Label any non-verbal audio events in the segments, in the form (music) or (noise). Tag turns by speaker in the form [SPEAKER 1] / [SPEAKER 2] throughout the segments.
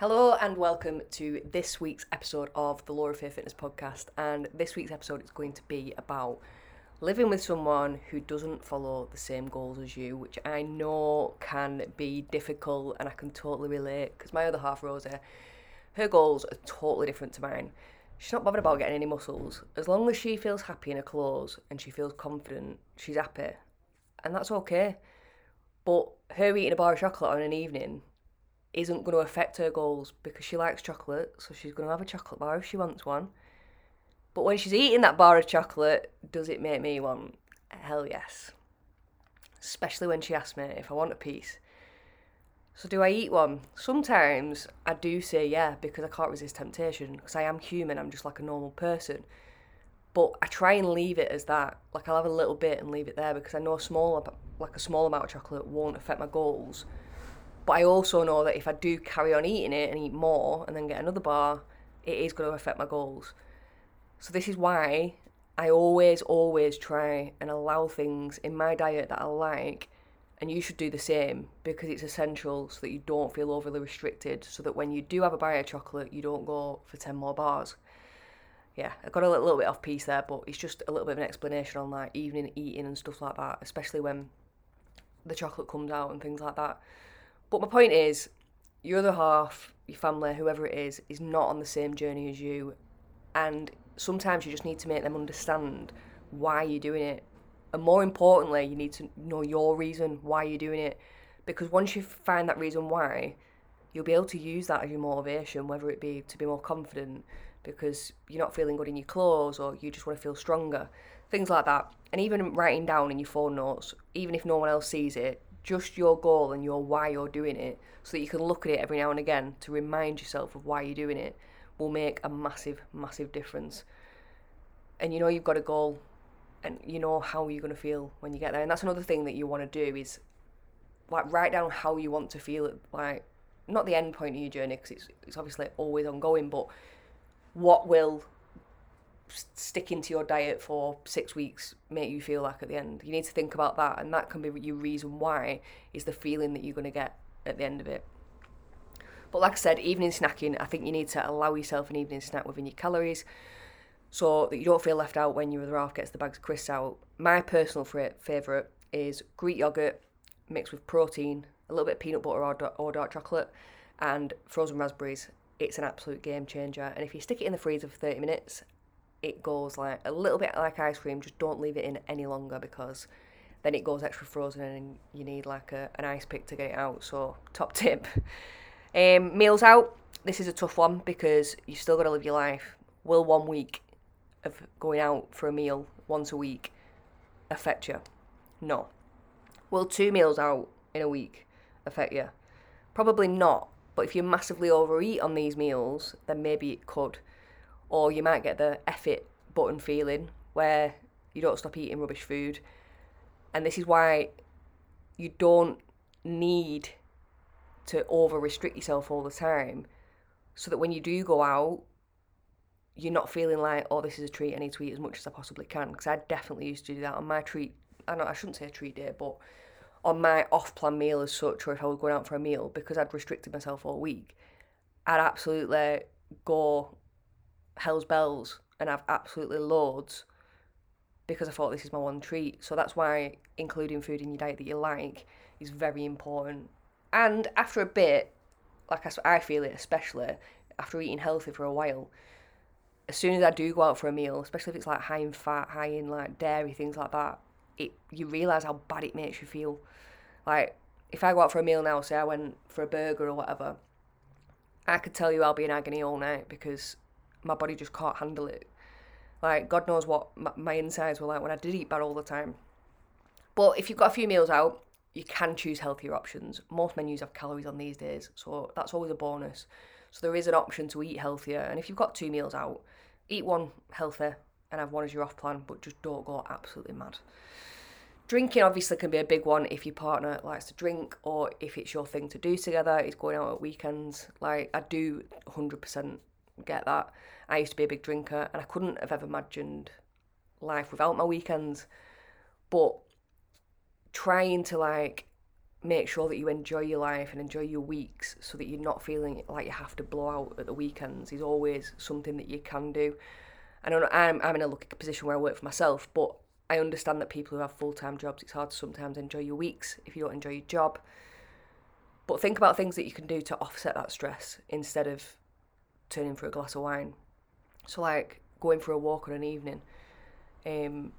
[SPEAKER 1] Hello and welcome to this week's episode of the Laura Faye Fitness Podcast. And this week's episode is going to be about living with someone who doesn't follow the same goals as you, which I know can be difficult and I can totally relate because my other half, Rosa, her goals are totally different to mine. She's not bothered about getting any muscles. As long as she feels happy in her clothes and she feels confident, she's happy. And that's okay. But her eating a bar of chocolate on an evening isn't going to affect her goals because she likes chocolate, so she's going to have a chocolate bar if she wants one. But when she's eating that bar of chocolate, does it make me want? Hell yes. Especially when she asks me if I want a piece. So do I eat one? Sometimes I do say yeah because I can't resist temptation because I am human, I'm just like a normal person. But I try and leave it as that. Like I'll have a little bit and leave it there because I know a small like a small amount of chocolate won't affect my goals. But I also know that if I do carry on eating it and eat more and then get another bar, it is going to affect my goals. So this is why I always, always try and allow things in my diet that I like, and you should do the same because it's essential so that you don't feel overly restricted. So that when you do have a bar of chocolate, you don't go for ten more bars. Yeah, I got a little, bit off piece there, but it's just a little bit of an explanation on like evening eating and stuff like that, especially when the chocolate comes out and things like that. But my point is, your other half, your family, whoever it is, is not on the same journey as you, and sometimes you just need to make them understand why you're doing it. And more importantly, you need to know your reason why you're doing it. Because once you find that reason why, you'll be able to use that as your motivation, whether it be to be more confident because you're not feeling good in your clothes or you just want to feel stronger, things like that. And even writing down in your phone notes, even if no one else sees it, just your goal and your why you're doing it so that you can look at it every now and again to remind yourself of why you're doing it will make a massive, massive difference. And you know you've got a goal and you know how you're going to feel when you get there. And that's another thing that you want to do is like write down how you want to feel like not the end point of your journey because it's, it's obviously always ongoing, but what will sticking to your diet for six weeks make you feel like at the end. You need to think about that, and that can be your reason why is the feeling that you're going to get at the end of it. But like I said, evening snacking, I think you need to allow yourself an evening snack within your calories so that you don't feel left out when your other half gets the bags of crisps out. My personal favourite is Greek yogurt mixed with protein, a little bit of peanut butter or, or dark chocolate, and frozen raspberries. It's an absolute game changer. And if you stick it in the freezer for 30 minutes, it goes like a little bit like ice cream. Just don't leave it in any longer because then it goes extra frozen and you need like a, an ice pick to get it out. So top (laughs) tip. Um, meals out. This is a tough one because you still got to live your life. Will one week of going out for a meal once a week affect you? No. Will two meals out in a week affect you? Probably not. But if you massively overeat on these meals, then maybe it could or you might get the F it button feeling where you don't stop eating rubbish food. And this is why you don't need to over restrict yourself all the time so that when you do go out, you're not feeling like, oh, this is a treat, I need to eat as much as I possibly can. Because I definitely used to do that on my treat, I know I shouldn't say a treat day, but on my off plan meal as such, or if I was going out for a meal, because I'd restricted myself all week, I'd absolutely go Hell's Bells and have absolutely loads because I thought this is my one treat. So that's why including food in your diet that you like is very important. And after a bit, like I, I feel it especially after eating healthy for a while, as soon as I do go out for a meal, especially if it's like high in fat, high in like dairy, things like that, it you realise how bad it makes you feel. Like if I go out for a meal now, say I went for a burger or whatever, I could tell you I'll be in agony all night because my body just can't handle it. Like, God knows what my, insides were like when I did eat bad all the time. But if you've got a few meals out, you can choose healthier options. Most menus have calories on these days, so that's always a bonus. So there is an option to eat healthier. And if you've got two meals out, eat one healthy and have one as your off plan, but just don't go absolutely mad. Drinking obviously can be a big one if your partner likes to drink or if it's your thing to do together, it's going out at weekends. Like I do 100% get that. I used to be a big drinker and I couldn't have ever imagined life without my weekends. But trying to like make sure that you enjoy your life and enjoy your weeks so that you're not feeling like you have to blow out at the weekends is always something that you can do. I know I'm, I'm in a lucky position where I work for myself, but I understand that people who have full time jobs, it's hard to sometimes enjoy your weeks if you don't enjoy your job. But think about things that you can do to offset that stress instead of turning for a glass of wine. So, like going for a walk on an evening, um,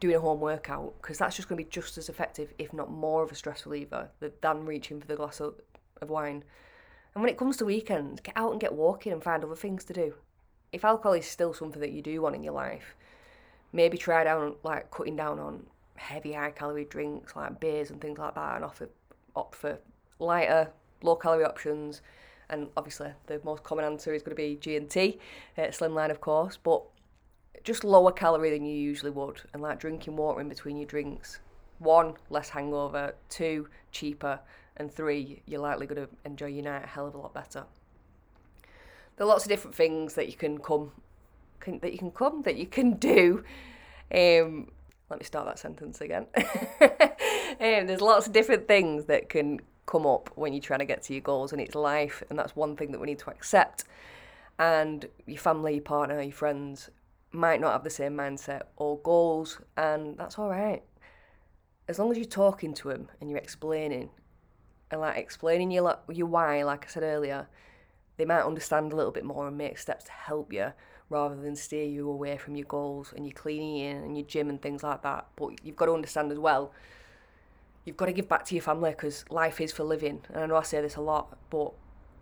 [SPEAKER 1] doing a home workout, because that's just going to be just as effective, if not more of a stress reliever, than reaching for the glass of, of wine. And when it comes to weekends, get out and get walking and find other things to do. If alcohol is still something that you do want in your life, maybe try down like cutting down on heavy high calorie drinks like beers and things like that and offer opt for lighter low calorie options and obviously the most common answer is going to be G&T uh, slimline of course but just lower calorie than you usually would and like drinking water in between your drinks one less hangover two cheaper and three you're likely going to enjoy your night a hell of a lot better there are lots of different things that you can come can, that you can come that you can do. Um, let me start that sentence again. (laughs) um, there's lots of different things that can come up when you're trying to get to your goals, and it's life, and that's one thing that we need to accept. And your family, your partner, your friends might not have the same mindset or goals, and that's all right. As long as you're talking to them and you're explaining, and like explaining your your why, like I said earlier, they might understand a little bit more and make steps to help you rather than steer you away from your goals and your cleaning and your gym and things like that. But you've got to understand as well, you've got to give back to your family because life is for living. And I know I say this a lot, but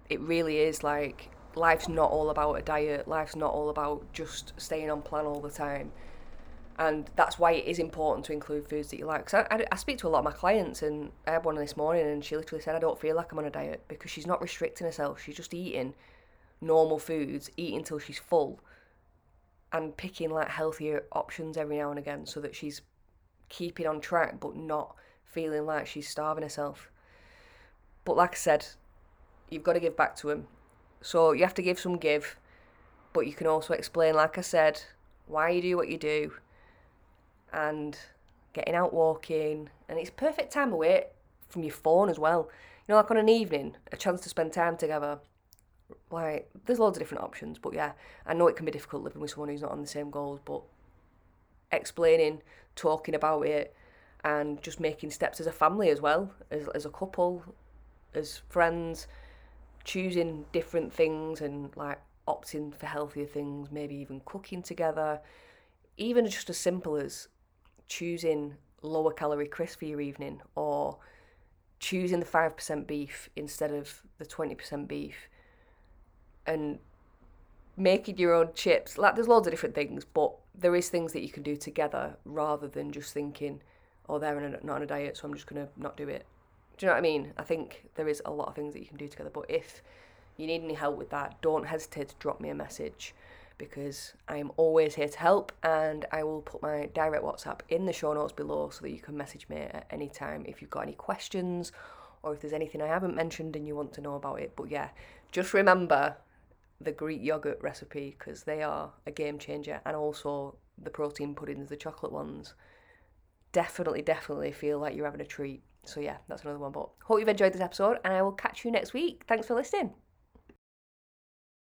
[SPEAKER 1] it really is like life's not all about a diet, life's not all about just staying on plan all the time. And that's why it is important to include foods that you like. Because I, I, I speak to a lot of my clients, and I had one this morning, and she literally said, I don't feel like I'm on a diet because she's not restricting herself. She's just eating normal foods, eating until she's full and picking like healthier options every now and again so that she's keeping on track but not feeling like she's starving herself. But like I said, you've got to give back to him. So you have to give some give, but you can also explain, like I said, why you do what you do and getting out walking. And it's perfect time away from your phone as well. You know, like on an evening, a chance to spend time together like there's loads of different options but yeah i know it can be difficult living with someone who's not on the same goals but explaining talking about it and just making steps as a family as well as, as a couple as friends choosing different things and like opting for healthier things maybe even cooking together even just as simple as choosing lower calorie crisps for your evening or choosing the 5% beef instead of the 20% beef and making your own chips. Like there's loads of different things, but there is things that you can do together rather than just thinking, oh, they're a, not on a diet, so I'm just gonna not do it. Do you know what I mean? I think there is a lot of things that you can do together, but if you need any help with that, don't hesitate to drop me a message because I am always here to help and I will put my direct WhatsApp in the show notes below so that you can message me at any time if you've got any questions or if there's anything I haven't mentioned and you want to know about it. But yeah, just remember the Greek yogurt recipe because they are a game changer, and also the protein puddings, the chocolate ones. Definitely, definitely feel like you're having a treat. So, yeah, that's another one. But hope you've enjoyed this episode, and I will catch you next week. Thanks for listening.